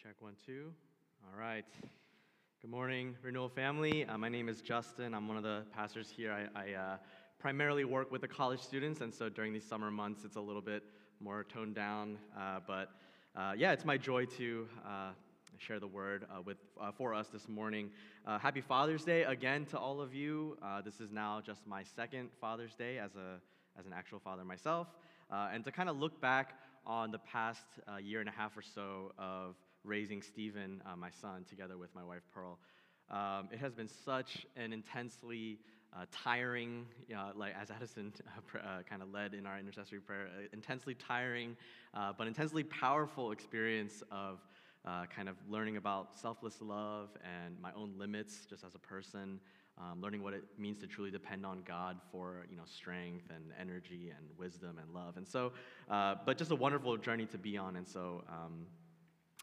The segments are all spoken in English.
Check one, two. All right. Good morning, Renewal family. Uh, my name is Justin. I'm one of the pastors here. I, I uh, primarily work with the college students, and so during these summer months, it's a little bit more toned down. Uh, but uh, yeah, it's my joy to uh, share the word uh, with, for us this morning. happy Father's Day again to all of you. this is now just my second Father's Day as, a, as an actual father myself. and to kind of look back on the past year and a half or so of raising Stephen, uh, my son, together with my wife Pearl. Um, it has been such an intensely uh, tiring, you know, like as Addison uh, uh kind of led in our intercessory prayer, uh, intensely tiring, uh, but intensely powerful experience of kind of learning about selfless love and my own limits just as a person, um, learning what it means to truly depend on God for you know strength and energy and wisdom and love. And so, but just a wonderful journey to be on. And so. Um,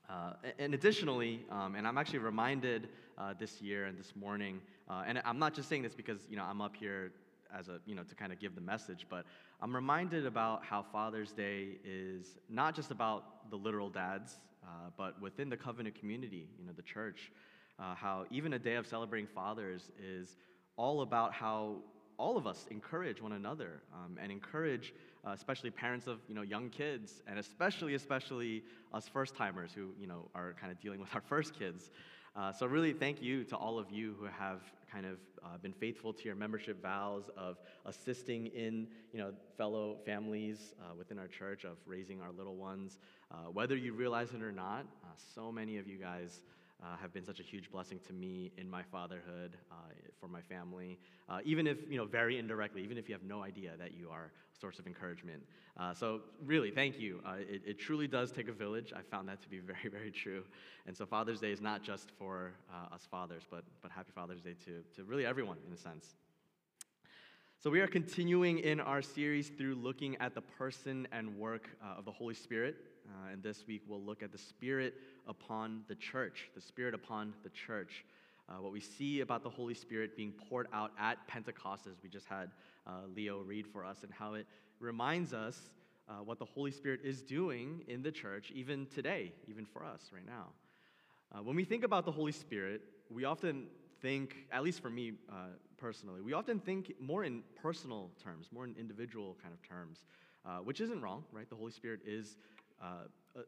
uh, and additionally, um, and I'm actually reminded uh, this year and this morning, uh, and I'm not just saying this because you know I'm up here as a you know to kind of give the message, but I'm reminded about how Father's Day is not just about the literal dads, uh, but within the covenant community, you know, the church, uh, how even a day of celebrating fathers is all about how all of us encourage one another um, and encourage uh, especially parents of you know young kids and especially especially us first timers who you know are kind of dealing with our first kids. Uh, so really thank you to all of you who have kind of uh, been faithful to your membership vows of assisting in you know fellow families uh, within our church of raising our little ones. Uh, whether you realize it or not uh, so many of you guys uh, have been such a huge blessing to me in my fatherhood, uh, for my family, uh, even if, you know, very indirectly, even if you have no idea that you are a source of encouragement. Uh, so, really, thank you. Uh, it, it, truly does take a village. I found that to be very, very true. And so, Father's Day is not just for uh, us fathers, but, but happy Father's Day to, to really everyone, in a sense. So, we are continuing in our series through looking at the person and work of the Holy Spirit. Uh, and this week we'll look at the Spirit upon the church, the Spirit upon the church. Uh, what we see about the Holy Spirit being poured out at Pentecost, as we just had uh, Leo read for us, and how it reminds us uh, what the Holy Spirit is doing in the church, even today, even for us right now. Uh, when we think about the Holy Spirit, we often think, at least for me uh, personally, we often think more in personal terms, more in individual kind of terms, which isn't wrong, right? The Holy Spirit is uh, uh,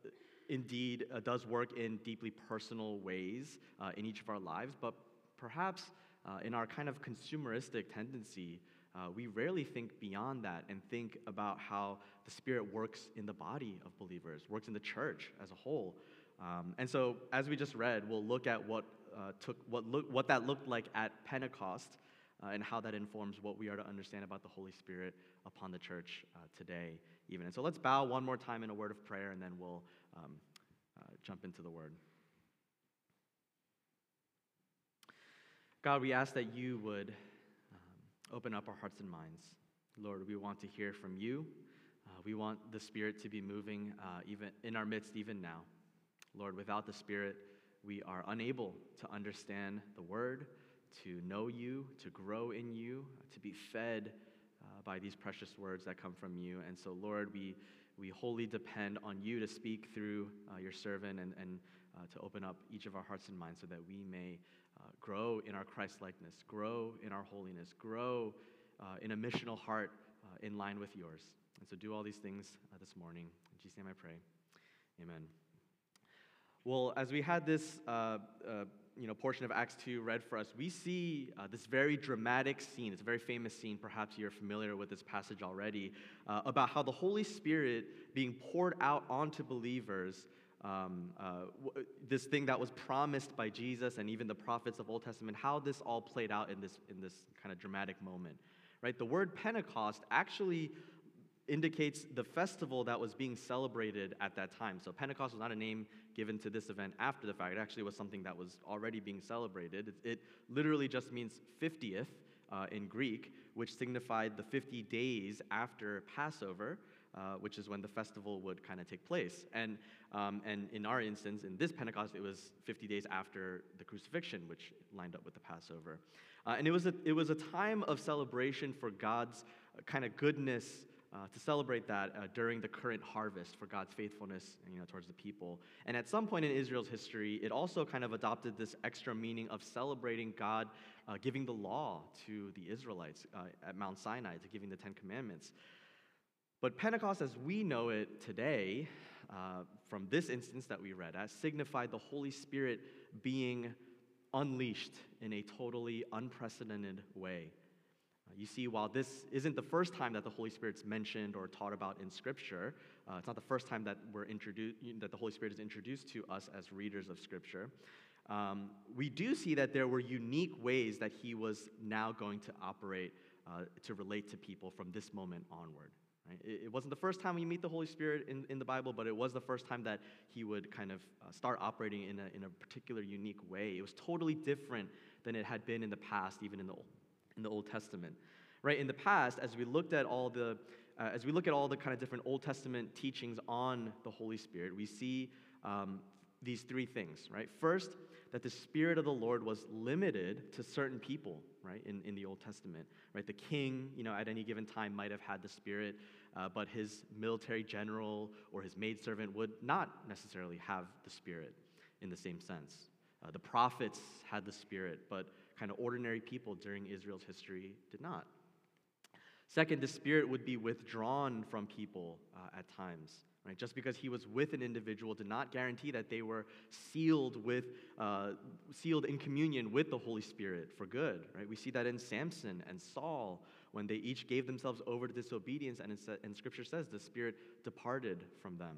indeed uh, does work in deeply personal ways uh, in each of our lives, but perhaps uh, in our kind of consumeristic tendency, uh, we rarely think beyond that and think about how the Spirit works in the body of believers, works in the church as a whole. Um, and so, as we just read, we'll look at what took what look what that looked like at Pentecost uh, and how that informs what we are to understand about the Holy Spirit upon the church uh, today, even. And so let's bow one more time in a word of prayer, and then we'll um, uh, jump into the word. God, we ask that you would um, open up our hearts and minds. Lord, we want to hear from you. Uh, we want the Spirit to be moving uh, even in our midst, even now. Lord, without the Spirit, we are unable to understand the word to know you, to grow in you, to be fed by these precious words that come from you. And so, Lord, we, we wholly depend on you to speak through uh, your servant and, and uh, to open up each of our hearts and minds so that we may uh, grow in our Christ likeness, grow in our holiness, grow uh, in a missional heart uh, in line with yours. And so, do all these things this morning. In Jesus' name I pray. Amen. Well, as we had this you know, portion of Acts 2 read for us, we see uh, this very dramatic scene. It's a very famous scene. Perhaps you're familiar with this passage already uh, about how the Holy Spirit being poured out onto believers. Um, uh, w- this thing that was promised by Jesus and even the prophets of Old Testament, how this all played out in this, in this kind of dramatic moment. Right? The word Pentecost actually indicates the festival that was being celebrated at that time. So Pentecost was not a name given to this event after the fact. It actually was something that was already being celebrated. It, it literally just means 50th uh, in Greek, which signified the 50 days after Passover. Uh, which is when the festival would kind of take place. And, um, and in our instance, in this Pentecost, it was 50 days after the crucifixion, which lined up with the Passover. Uh, and it was, a, it was a time of celebration for God's uh, kind of goodness uh, to celebrate that uh, during the current harvest for God's faithfulness you know, towards the people. And at some point in Israel's history, it also kind of adopted this extra meaning of celebrating God uh, giving the law to the Israelites uh, at Mount Sinai, to giving the Ten Commandments. But Pentecost, as we know it today, uh, from this instance that we read as, signified the Holy Spirit being unleashed in a totally unprecedented way. Uh, you see, while this isn't the first time that the Holy Spirit's mentioned or taught about in Scripture, uh, it's not the first time that we're introduced that the Holy Spirit is introduced to us as readers of Scripture. Um, we do see that there were unique ways that he was now going to operate uh, to relate to people from this moment onward. Right? It, wasn't the first time we meet the Holy Spirit in, in the Bible, but it was the first time that he would kind of uh, start operating in a, in a particular unique way. It was totally different than it had been in the past, even in the, in the Old Testament. Right? In the past, as we looked at all the uh, as we look at all the kind of different Old Testament teachings on the Holy Spirit, we see um, these three things, right? First, that the Spirit of the Lord was limited to certain people, right, in, in the Old Testament, right? The king, you know, at any given time might have had the Spirit, uh, but his military general or his maidservant would not necessarily have the Spirit in the same sense. Uh, the prophets had the Spirit, but kind of ordinary people during Israel's history did not. Second, the Spirit would be withdrawn from people uh, at times. Right? Just because he was with an individual did not guarantee that they were sealed with, uh, sealed in communion with the Holy Spirit for good. Right? We see that in Samson and Saul when they each gave themselves over to disobedience, and, and Scripture says the Spirit departed from them.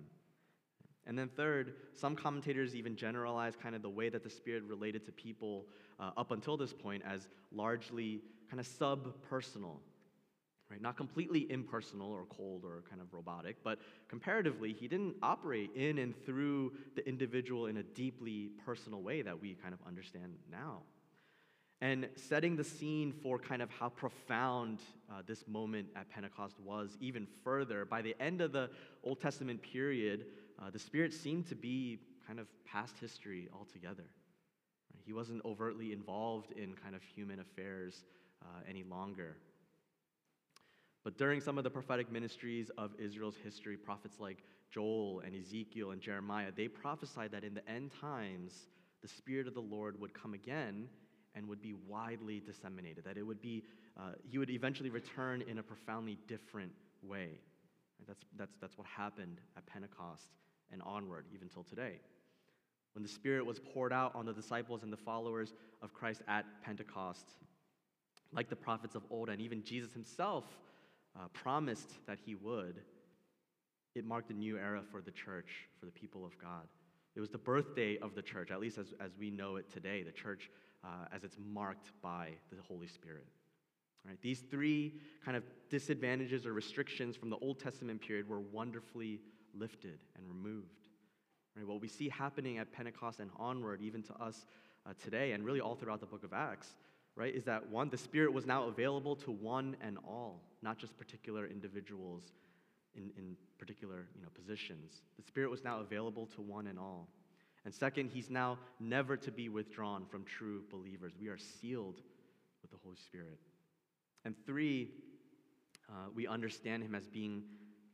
And then, third, some commentators even generalize kind of the way that the Spirit related to people uh, up until this point as largely kind of sub personal, right? Not completely impersonal or cold or kind of robotic, but comparatively, he didn't operate in and through the individual in a deeply personal way that we kind of understand now. And setting the scene for kind of how profound uh, this moment at Pentecost was even further, by the end of the Old Testament period, uh, the Spirit seemed to be kind of past history altogether. Right? He wasn't overtly involved in kind of human affairs uh, any longer. But during some of the prophetic ministries of Israel's history, prophets like Joel and Ezekiel and Jeremiah, they prophesied that in the end times, the Spirit of the Lord would come again and would be widely disseminated, that it would be, uh, he would eventually return in a profoundly different way. That's, that's, that's what happened at Pentecost and onward, even till today. When the Spirit was poured out on the disciples and the followers of Christ at Pentecost, like the prophets of old, and even Jesus himself uh, promised that he would, it marked a new era for the church, for the people of God. It was the birthday of the church, at least as, as we know it today, the church uh, as it's marked by the Holy Spirit. Right? These three kind of disadvantages or restrictions from the Old Testament period were wonderfully lifted and removed. Right? What we see happening at Pentecost and onward, even to us uh, today, and really all throughout the book of Acts, right, is that one, the Spirit was now available to one and all, not just particular individuals in, in particular you know, positions. The Spirit was now available to one and all. And second, He's now never to be withdrawn from true believers. We are sealed with the Holy Spirit. And three, uh, we understand Him as being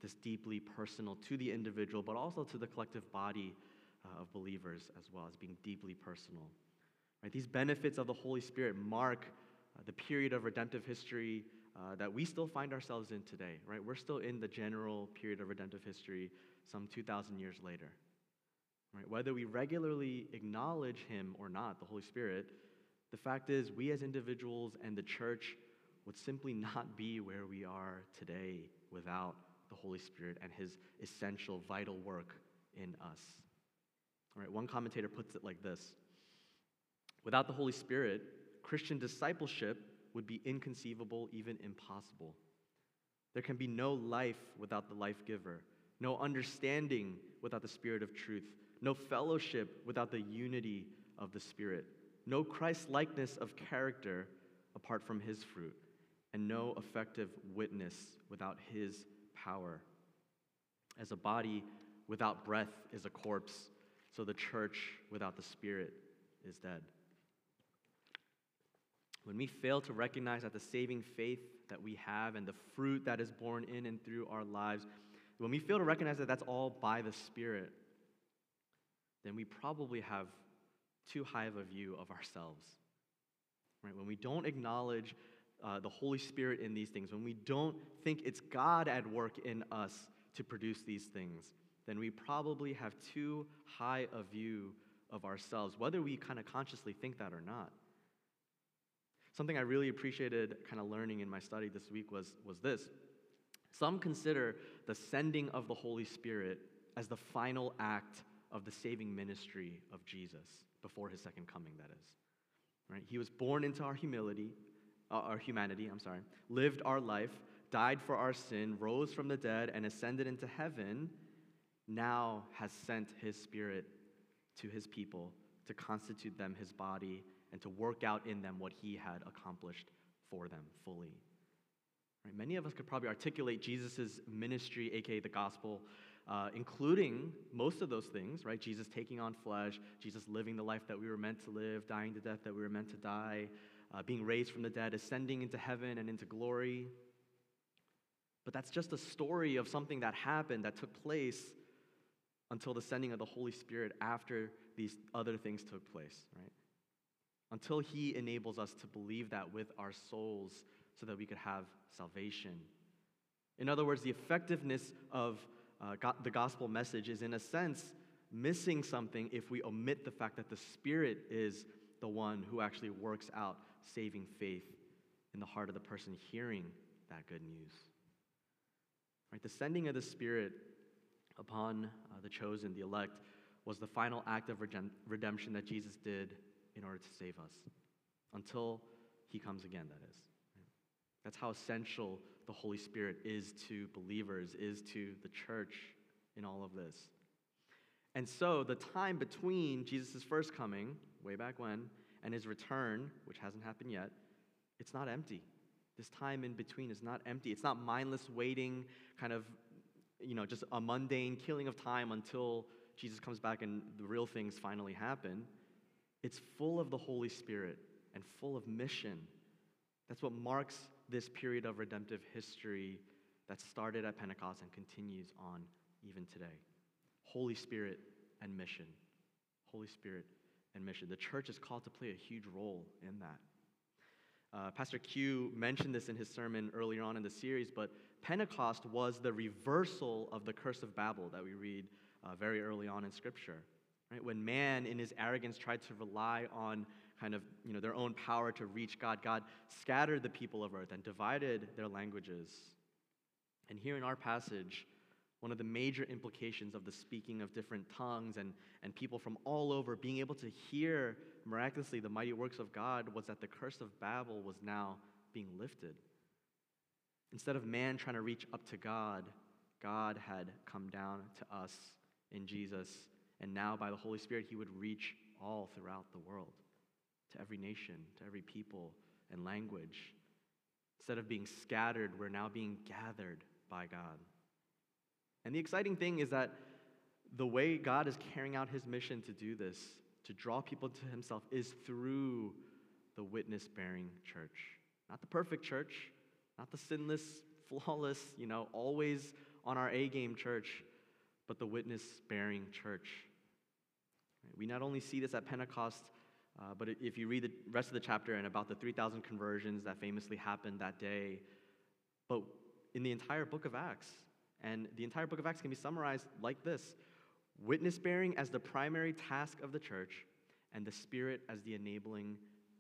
this deeply personal to the individual, but also to the collective body uh, of believers as well, as being deeply personal. Right? These benefits of the Holy Spirit mark uh, the period of redemptive history uh, that we still find ourselves in today, right? We're still in the general period of redemptive history some 2,000 years later. Right? Whether we regularly acknowledge Him or not, the Holy Spirit, the fact is, we as individuals and the church would simply not be where we are today without the Holy Spirit and His essential, vital work in us. All right, one commentator puts it like this Without the Holy Spirit, Christian discipleship would be inconceivable, even impossible. There can be no life without the life giver, no understanding without the Spirit of truth, no fellowship without the unity of the Spirit, no Christ likeness of character apart from His fruit, and no effective witness without His power. As a body without breath is a corpse, so the church without the Spirit is dead. when we fail to recognize that the saving faith that we have and the fruit that is born in and through our lives, when we fail to recognize that that's all by the Spirit, then we probably have too high of a view of ourselves. Right? When we don't acknowledge uh, the Holy Spirit in these things, when we don't think it's God at work in us to produce these things, then we probably have too high a view of ourselves, whether we kind of consciously think that or not. Something I really appreciated kind of learning in my study this week was, was this. Some consider the sending of the Holy Spirit as the final act of the saving ministry of Jesus before his second coming, that is. Right? He was born into our humility, uh, our humanity, I'm sorry, lived our life, died for our sin, rose from the dead, and ascended into heaven, now has sent his spirit to his people to constitute them his body and to work out in them what he had accomplished for them fully. Right? Many of us could probably articulate Jesus' ministry, aka the gospel, uh, including most of those things, right? Jesus taking on flesh, Jesus living the life that we were meant to live, dying the death that we were meant to die, uh, being raised from the dead, ascending into heaven and into glory. But that's just a story of something that happened, that took place until the sending of the Holy Spirit after these other things took place, right? Until He enables us to believe that with our souls so that we could have salvation. In other words, the effectiveness of uh, the gospel message is, in a sense, missing something if we omit the fact that the Spirit is the one who actually works out saving faith in the heart of the person hearing that good news. Right? The sending of the Spirit upon uh, the chosen, the elect, was the final act of redemption that Jesus did in order to save us until he comes again, that is. That's how essential the Holy Spirit is to believers, is to the church in all of this. And so, the time between Jesus' first coming, way back when, and his return, which hasn't happened yet, it's not empty. This time in between is not empty. It's not mindless waiting, kind of, you know, just a mundane killing of time until Jesus comes back and the real things finally happen. It's full of the Holy Spirit and full of mission. That's what marks this period of redemptive history that started at Pentecost and continues on even today. Holy Spirit and mission. Holy Spirit and mission. The church is called to play a huge role in that. Uh, Pastor Q mentioned this in his sermon earlier on in the series, but Pentecost was the reversal of the curse of Babel that we read uh, very early on in Scripture. Right? When man, in his arrogance, tried to rely on kind of you know, their own power to reach God, God scattered the people of earth and divided their languages. And here in our passage, one of the major implications of the speaking of different tongues and, and people from all over being able to hear miraculously the mighty works of God was that the curse of Babel was now being lifted. Instead of man trying to reach up to God, God had come down to us in Jesus. And now, by the Holy Spirit, he would reach all throughout the world to every nation, to every people and language. Instead of being scattered, we're now being gathered by God. And the exciting thing is that the way God is carrying out his mission to do this, to draw people to himself, is through the witness bearing church. Not the perfect church, not the sinless, flawless, you know, always on our A game church, but the witness bearing church. We not only see this at Pentecost uh, but if you read the rest of the chapter and about the 3,000 conversions that famously happened that day, but in the entire book of Acts, and the entire book of Acts can be summarized like this witness bearing as the primary task of the church, and the Spirit as the enabling,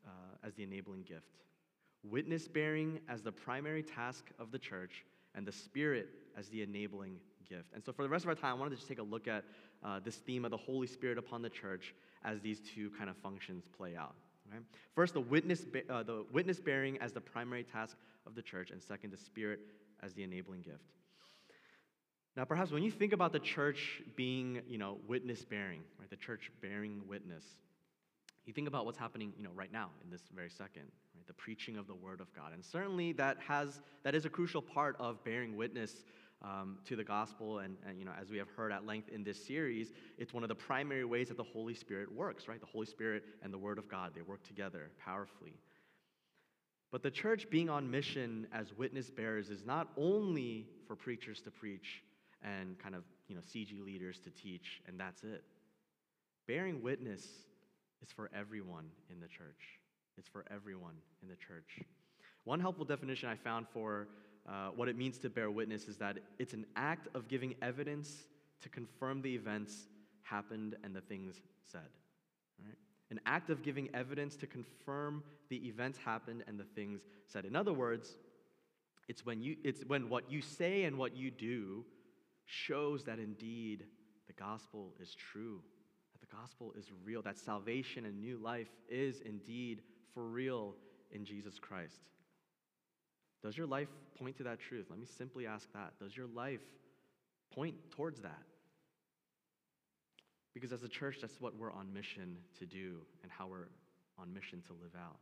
uh, as the enabling gift. Witness bearing as the primary task of the church, and the Spirit as the enabling gift. And so, for the rest of our time, I wanted to just take a look at uh, this theme of the Holy Spirit upon the church as these two kind of functions play out. Okay? First, the witness, uh, the witness bearing as the primary task of the church, and second, the Spirit as the enabling gift. Now, perhaps when you think about the church being, you know, witness bearing, right, the church bearing witness, you think about what's happening, you know, right now in this very second, right, the preaching of the Word of God, and certainly that has that is a crucial part of bearing witness um, to the gospel. And, and, you know, as we have heard at length in this series, it's one of the primary ways that the Holy Spirit works, right? The Holy Spirit and the Word of God, they work together powerfully. But the church being on mission as witness bearers is not only for preachers to preach and kind of, you know, CG leaders to teach, and that's it. Bearing witness is for everyone in the church. It's for everyone in the church. One helpful definition I found for uh, what it means to bear witness is that it's an act of giving evidence to confirm the events happened and the things said. Right? An act of giving evidence to confirm the events happened and the things said. In other words, it's when, you, it's when what you say and what you do shows that indeed the gospel is true, that the gospel is real, that salvation and new life is indeed for real in Jesus Christ. Does your life point to that truth? Let me simply ask that. Does your life point towards that? Because as a church, that's what we're on mission to do and how we're on mission to live out.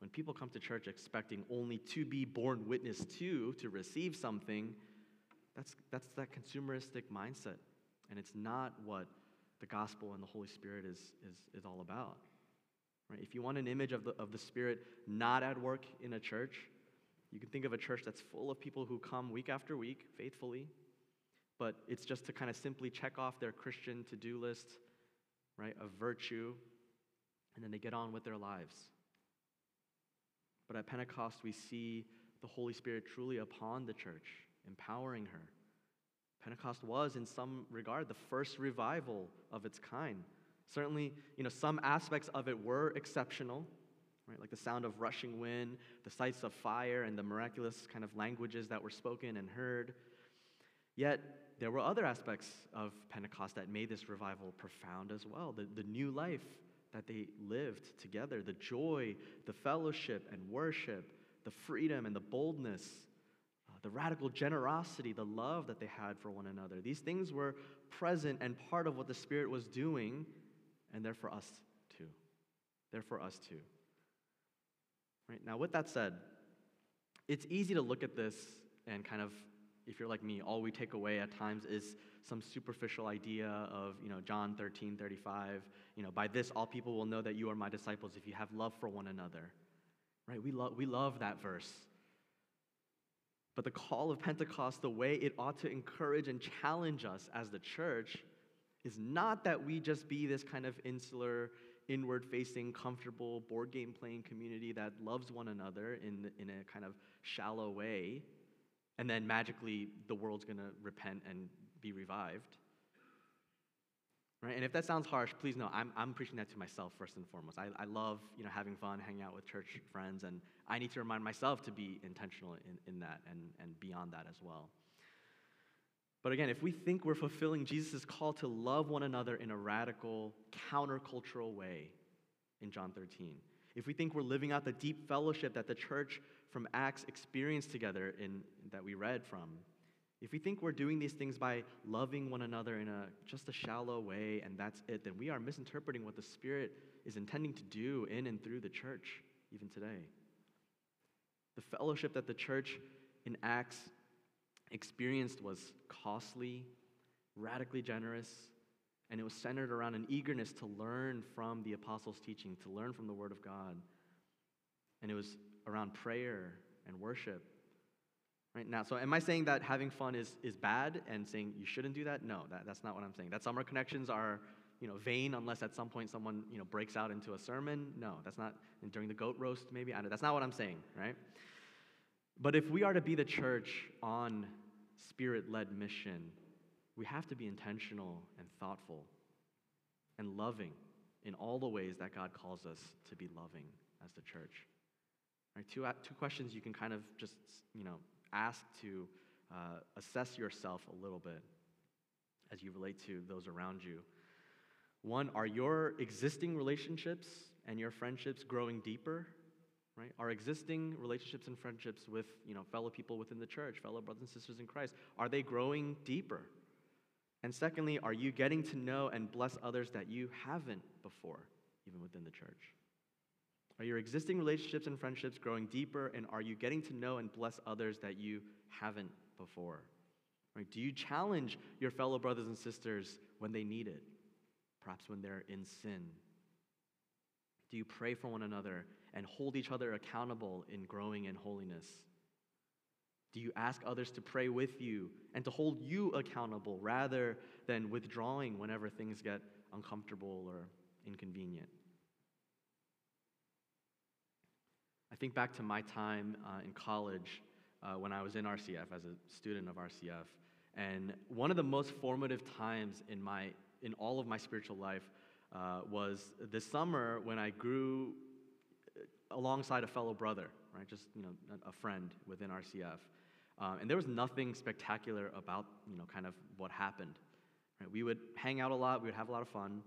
When people come to church expecting only to be born witness to, to receive something, that's, that's that consumeristic mindset. And it's not what the gospel and the Holy Spirit is, is, is all about. Right? If you want an image of the, of the Spirit not at work in a church, you can think of a church that's full of people who come week after week faithfully, but it's just to kind of simply check off their Christian to do list, right, of virtue, and then they get on with their lives. But at Pentecost, we see the Holy Spirit truly upon the church, empowering her. Pentecost was, in some regard, the first revival of its kind. Certainly, you know, some aspects of it were exceptional, right? Like the sound of rushing wind, the sights of fire, and the miraculous kind of languages that were spoken and heard. Yet, there were other aspects of Pentecost that made this revival profound as well. The, the new life that they lived together, the joy, the fellowship and worship, the freedom and the boldness, the radical generosity, the love that they had for one another. These things were present and part of what the Spirit was doing and they're for us too. They're for us too. Right? Now, with that said, it's easy to look at this and kind of, if you're like me, all we take away at times is some superficial idea of, you know, John 13, 35, you know, by this all people will know that you are my disciples if you have love for one another. Right? We, love we love that verse. But the call of Pentecost, the way it ought to encourage and challenge us as the church, is not that we just be this kind of insular, inward facing, comfortable board game playing community that loves one another in, in a kind of shallow way, and then magically the world's gonna repent and be revived. Right? And if that sounds harsh, please know I'm, I'm preaching that to myself first and foremost. I, I love you know, having fun, hanging out with church friends, and I need to remind myself to be intentional in, in that and, and beyond that as well. But again, if we think we're fulfilling Jesus' call to love one another in a radical, countercultural way in John 13, if we think we're living out the deep fellowship that the church from Acts experienced together in that we read from, if we think we're doing these things by loving one another in a just a shallow way and that's it, then we are misinterpreting what the Spirit is intending to do in and through the church even today. The fellowship that the church in Acts experienced was costly, radically generous, and it was centered around an eagerness to learn from the apostles' teaching, to learn from the Word of God. And it was around prayer and worship. Right now, so am I saying that having fun is, is bad and saying you shouldn't do that? No, that, that's not what I'm saying. That summer connections are you know, vain unless at some point someone you know, breaks out into a sermon. No, that's not and during the goat roast, maybe. I know, that's not what I'm saying, right? But if we are to be the church on spirit led mission, we have to be intentional and thoughtful and loving in all the ways that God calls us to be loving as the church. Right, two, uh, two questions you can kind of just, you know, ask to uh, assess yourself a little bit as you relate to those around you. One, are your existing relationships and your friendships growing deeper right? Are existing relationships and friendships with, you know, fellow people within the church, fellow brothers and sisters in Christ, are they growing deeper? And secondly, are you getting to know and bless others that you haven't before, even within the church? Are your existing relationships and friendships growing deeper, and are you getting to know and bless others that you haven't before? Right? Do you challenge your fellow brothers and sisters when they need it? Perhaps when they're in sin Do you pray for one another and hold each other accountable in growing in holiness? Do you ask others to pray with you and to hold you accountable rather than withdrawing whenever things get uncomfortable or inconvenient? I think back to my time uh, in college uh, when I was in RCF as a student of RCF. And one of the most formative times in, my, in all of my spiritual life uh, was this summer when I grew uh, alongside a fellow brother, right? Just, you know, a friend within RCF. Um, and there was nothing spectacular about, you know, kind of what happened. Right? We would hang out a lot, we would have a lot of fun,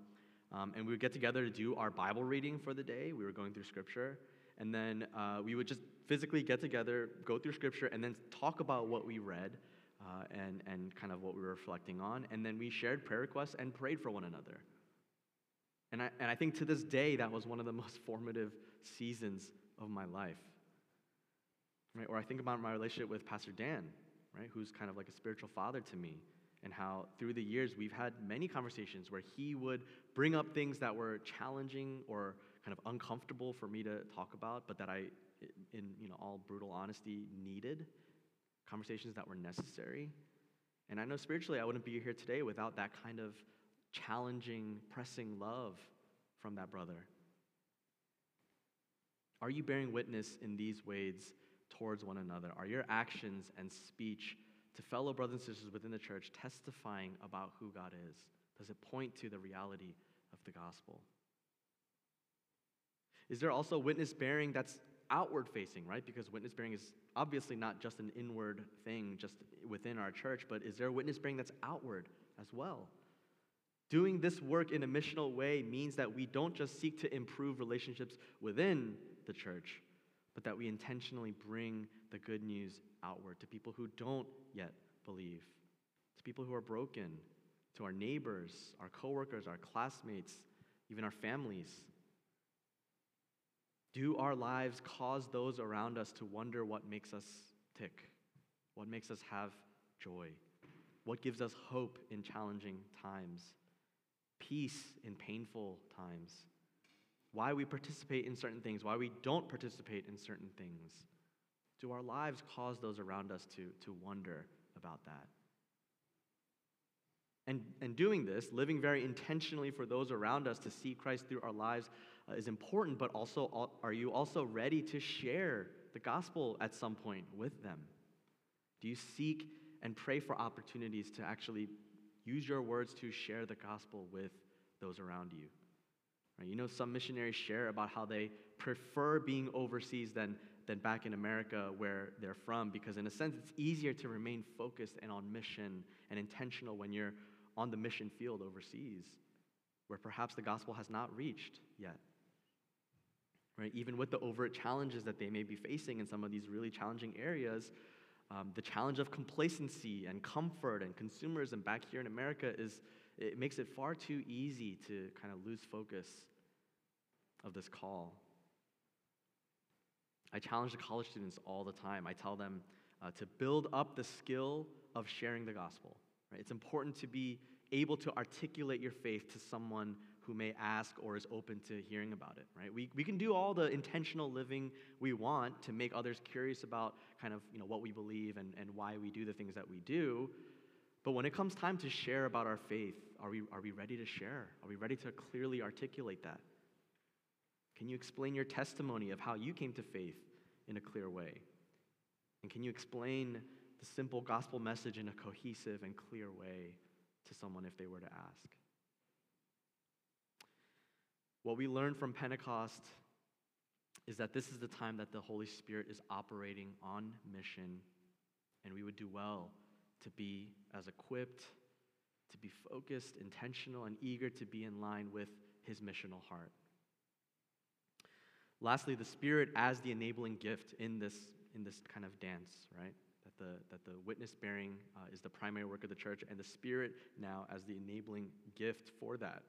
um, and we would get together to do our Bible reading for the day. We were going through scripture. And then uh, we would just physically get together, go through scripture, and then talk about what we read uh, and, and kind of what we were reflecting on. And then we shared prayer requests and prayed for one another. And I, and I think to this day, that was one of the most formative seasons of my life. Right? Or I think about my relationship with Pastor Dan, right, who's kind of like a spiritual father to me, and how through the years we've had many conversations where he would bring up things that were challenging or kind of uncomfortable for me to talk about, but that I, in you know, all brutal honesty, needed. Conversations that were necessary. And I know spiritually I wouldn't be here today without that kind of challenging, pressing love from that brother. Are you bearing witness in these ways towards one another? Are your actions and speech to fellow brothers and sisters within the church testifying about who God is? Does it point to the reality of the gospel? Is there also witness bearing that's outward facing, right? Because witness bearing is obviously not just an inward thing just within our church, but is there witness bearing that's outward as well? Doing this work in a missional way means that we don't just seek to improve relationships within the church, but that we intentionally bring the good news outward to people who don't yet believe, to people who are broken, to our neighbors, our coworkers, our classmates, even our families. Do our lives cause those around us to wonder what makes us tick? What makes us have joy? What gives us hope in challenging times? Peace in painful times? Why we participate in certain things, why we don't participate in certain things? Do our lives cause those around us to, to wonder about that? And, and doing this, living very intentionally for those around us to see Christ through our lives, Uh, is important, but also, are you also ready to share the gospel at some point with them? Do you seek and pray for opportunities to actually use your words to share the gospel with those around you? Right? You know, some missionaries share about how they prefer being overseas than, than back in America where they're from because, in a sense, it's easier to remain focused and on mission and intentional when you're on the mission field overseas, where perhaps the gospel has not reached yet right? Even with the overt challenges that they may be facing in some of these really challenging areas, um, the challenge of complacency and comfort and consumerism back here in America is it makes it far too easy to kind of lose focus of this call. I challenge the college students all the time. I tell them uh, to build up the skill of sharing the gospel. Right? It's important to be able to articulate your faith to someone who may ask or is open to hearing about it, right? We, we can do all the intentional living we want to make others curious about kind of, you know, what we believe and, and why we do the things that we do. But when it comes time to share about our faith, are we, are we ready to share? Are we ready to clearly articulate that? Can you explain your testimony of how you came to faith in a clear way? And can you explain the simple gospel message in a cohesive and clear way to someone if they were to ask? What we learn from Pentecost is that this is the time that the Holy Spirit is operating on mission, and we would do well to be as equipped, to be focused, intentional, and eager to be in line with his missional heart. Lastly, the Spirit as the enabling gift in this, in this kind of dance, right? That the, that the witness bearing uh, is the primary work of the church, and the Spirit now as the enabling gift for that.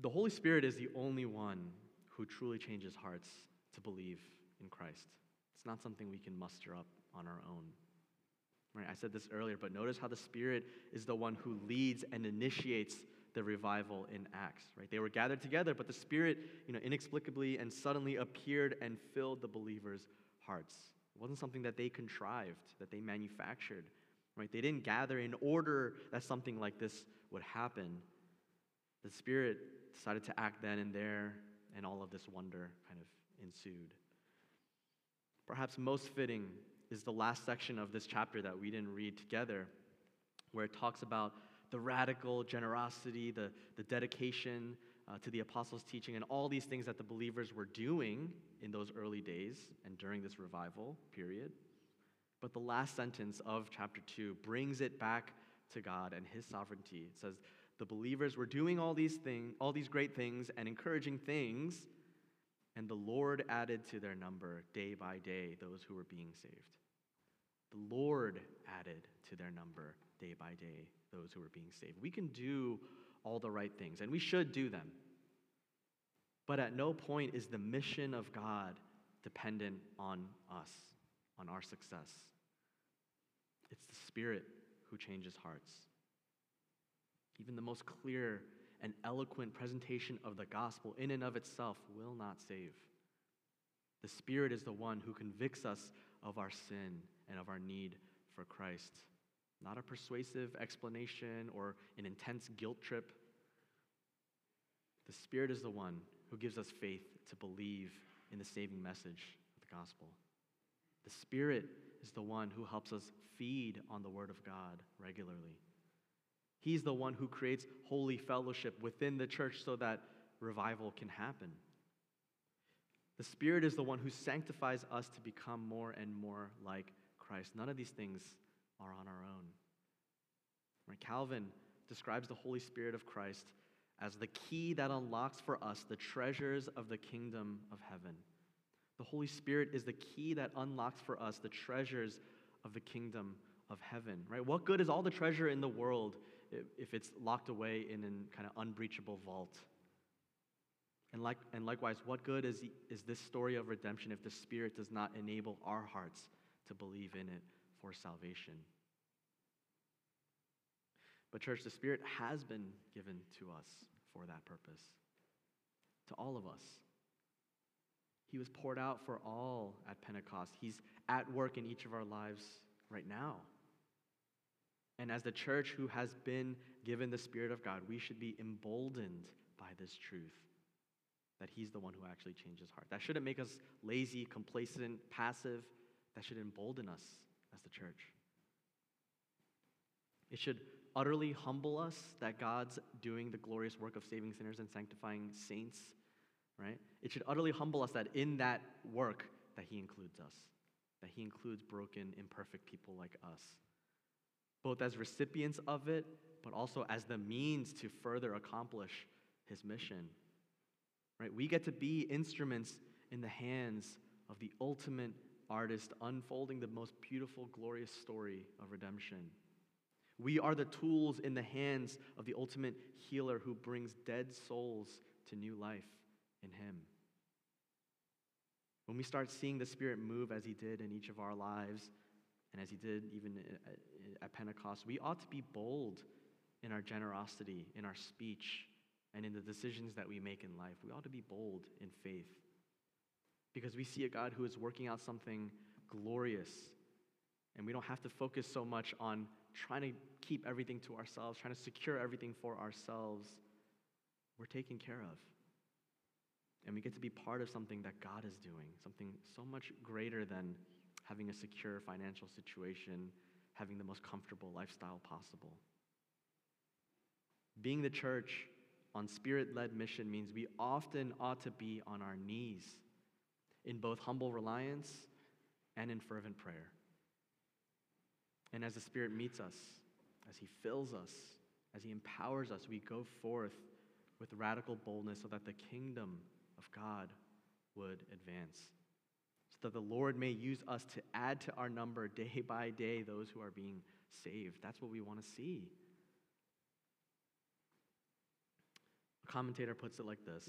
The Holy Spirit is the only one who truly changes hearts to believe in Christ. It's not something we can muster up on our own. Right? I said this earlier, but notice how the Spirit is the one who leads and initiates the revival in Acts, right? They were gathered together, but the Spirit, you know, inexplicably and suddenly appeared and filled the believers' hearts. It wasn't something that they contrived, that they manufactured, right? They didn't gather in order that something like this would happen. The Spirit decided to act then and there, and all of this wonder kind of ensued. Perhaps most fitting is the last section of this chapter that we didn't read together, where it talks about the radical generosity, the, the dedication uh, to the apostles' teaching, and all these things that the believers were doing in those early days and during this revival period. But the last sentence of chapter 2 brings it back to God and His sovereignty. It says, The believers were doing all these things, all these great things and encouraging things, and the Lord added to their number day by day those who were being saved. The Lord added to their number day by day those who were being saved. We can do all the right things, and we should do them. But at no point is the mission of God dependent on us, on our success. It's the Spirit who changes hearts. Even the most clear and eloquent presentation of the gospel, in and of itself, will not save. The Spirit is the one who convicts us of our sin and of our need for Christ. Not a persuasive explanation or an intense guilt trip. The Spirit is the one who gives us faith to believe in the saving message of the gospel. The Spirit is the one who helps us feed on the Word of God regularly. He's the one who creates holy fellowship within the church so that revival can happen. The Spirit is the one who sanctifies us to become more and more like Christ. None of these things are on our own. Right? Calvin describes the Holy Spirit of Christ as the key that unlocks for us the treasures of the kingdom of heaven. The Holy Spirit is the key that unlocks for us the treasures of the kingdom of heaven, right? What good is all the treasure in the world if it's locked away in a kind of unbreachable vault? And, like, and likewise, what good is, is this story of redemption if the Spirit does not enable our hearts to believe in it for salvation? But, church, the Spirit has been given to us for that purpose, to all of us. He was poured out for all at Pentecost. He's at work in each of our lives right now. And as the church who has been given the Spirit of God, we should be emboldened by this truth that He's the one who actually changes heart. That shouldn't make us lazy, complacent, passive. That should embolden us as the church. It should utterly humble us that God's doing the glorious work of saving sinners and sanctifying saints, right? It should utterly humble us that in that work that he includes us, that he includes broken, imperfect people like us, both as recipients of it, but also as the means to further accomplish his mission. Right? We get to be instruments in the hands of the ultimate artist unfolding the most beautiful, glorious story of redemption. We are the tools in the hands of the ultimate healer who brings dead souls to new life in Him. When we start seeing the Spirit move as He did in each of our lives, and as He did even at Pentecost, we ought to be bold in our generosity, in our speech, and in the decisions that we make in life. We ought to be bold in faith because we see a God who is working out something glorious, and we don't have to focus so much on trying to keep everything to ourselves, trying to secure everything for ourselves, we're taken care of. And we get to be part of something that God is doing, something so much greater than having a secure financial situation, having the most comfortable lifestyle possible. Being the church on spirit led mission means we often ought to be on our knees in both humble reliance and in fervent prayer. And as the Spirit meets us, as He fills us, as He empowers us, we go forth with radical boldness so that the kingdom of God would advance. So that the Lord may use us to add to our number day by day those who are being saved. That's what we want to see. A commentator puts it like this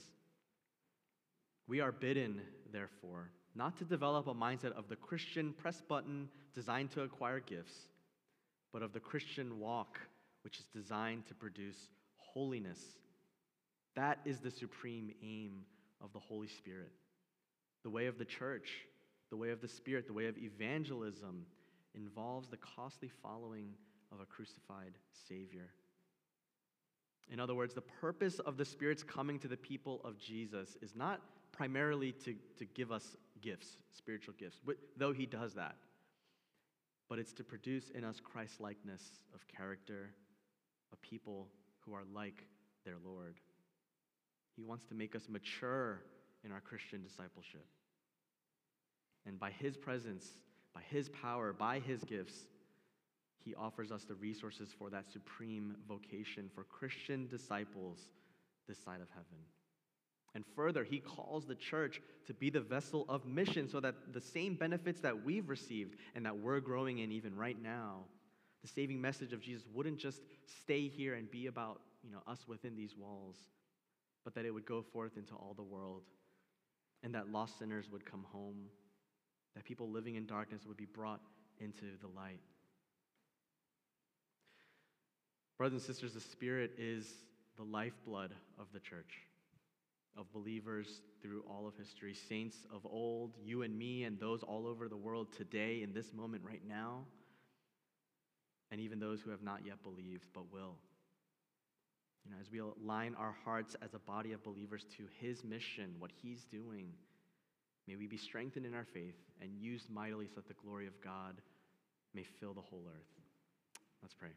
We are bidden, therefore, not to develop a mindset of the Christian press button designed to acquire gifts, but of the Christian walk, which is designed to produce holiness. That is the supreme aim of the Holy Spirit. The way of the church, the way of the Spirit, the way of evangelism involves the costly following of a crucified Savior. In other words, the purpose of the Spirit's coming to the people of Jesus is not primarily to, to give us gifts, spiritual gifts, though He does that, but it's to produce in us Christ likeness of character, a people who are like their Lord. He wants to make us mature in our Christian discipleship. And by His presence, by His power, by His gifts, He offers us the resources for that supreme vocation for Christian disciples this side of heaven. And further, He calls the church to be the vessel of mission so that the same benefits that we've received and that we're growing in even right now, the saving message of Jesus wouldn't just stay here and be about you know, us within these walls, but that it would go forth into all the world and that lost sinners would come home that people living in darkness would be brought into the light. Brothers and sisters, the Spirit is the lifeblood of the church, of believers through all of history, saints of old, you and me, and those all over the world today, in this moment right now, and even those who have not yet believed but will. You know, as we align our hearts as a body of believers to His mission, what He's doing May we be strengthened in our faith and used mightily so that the glory of God may fill the whole earth. Let's pray.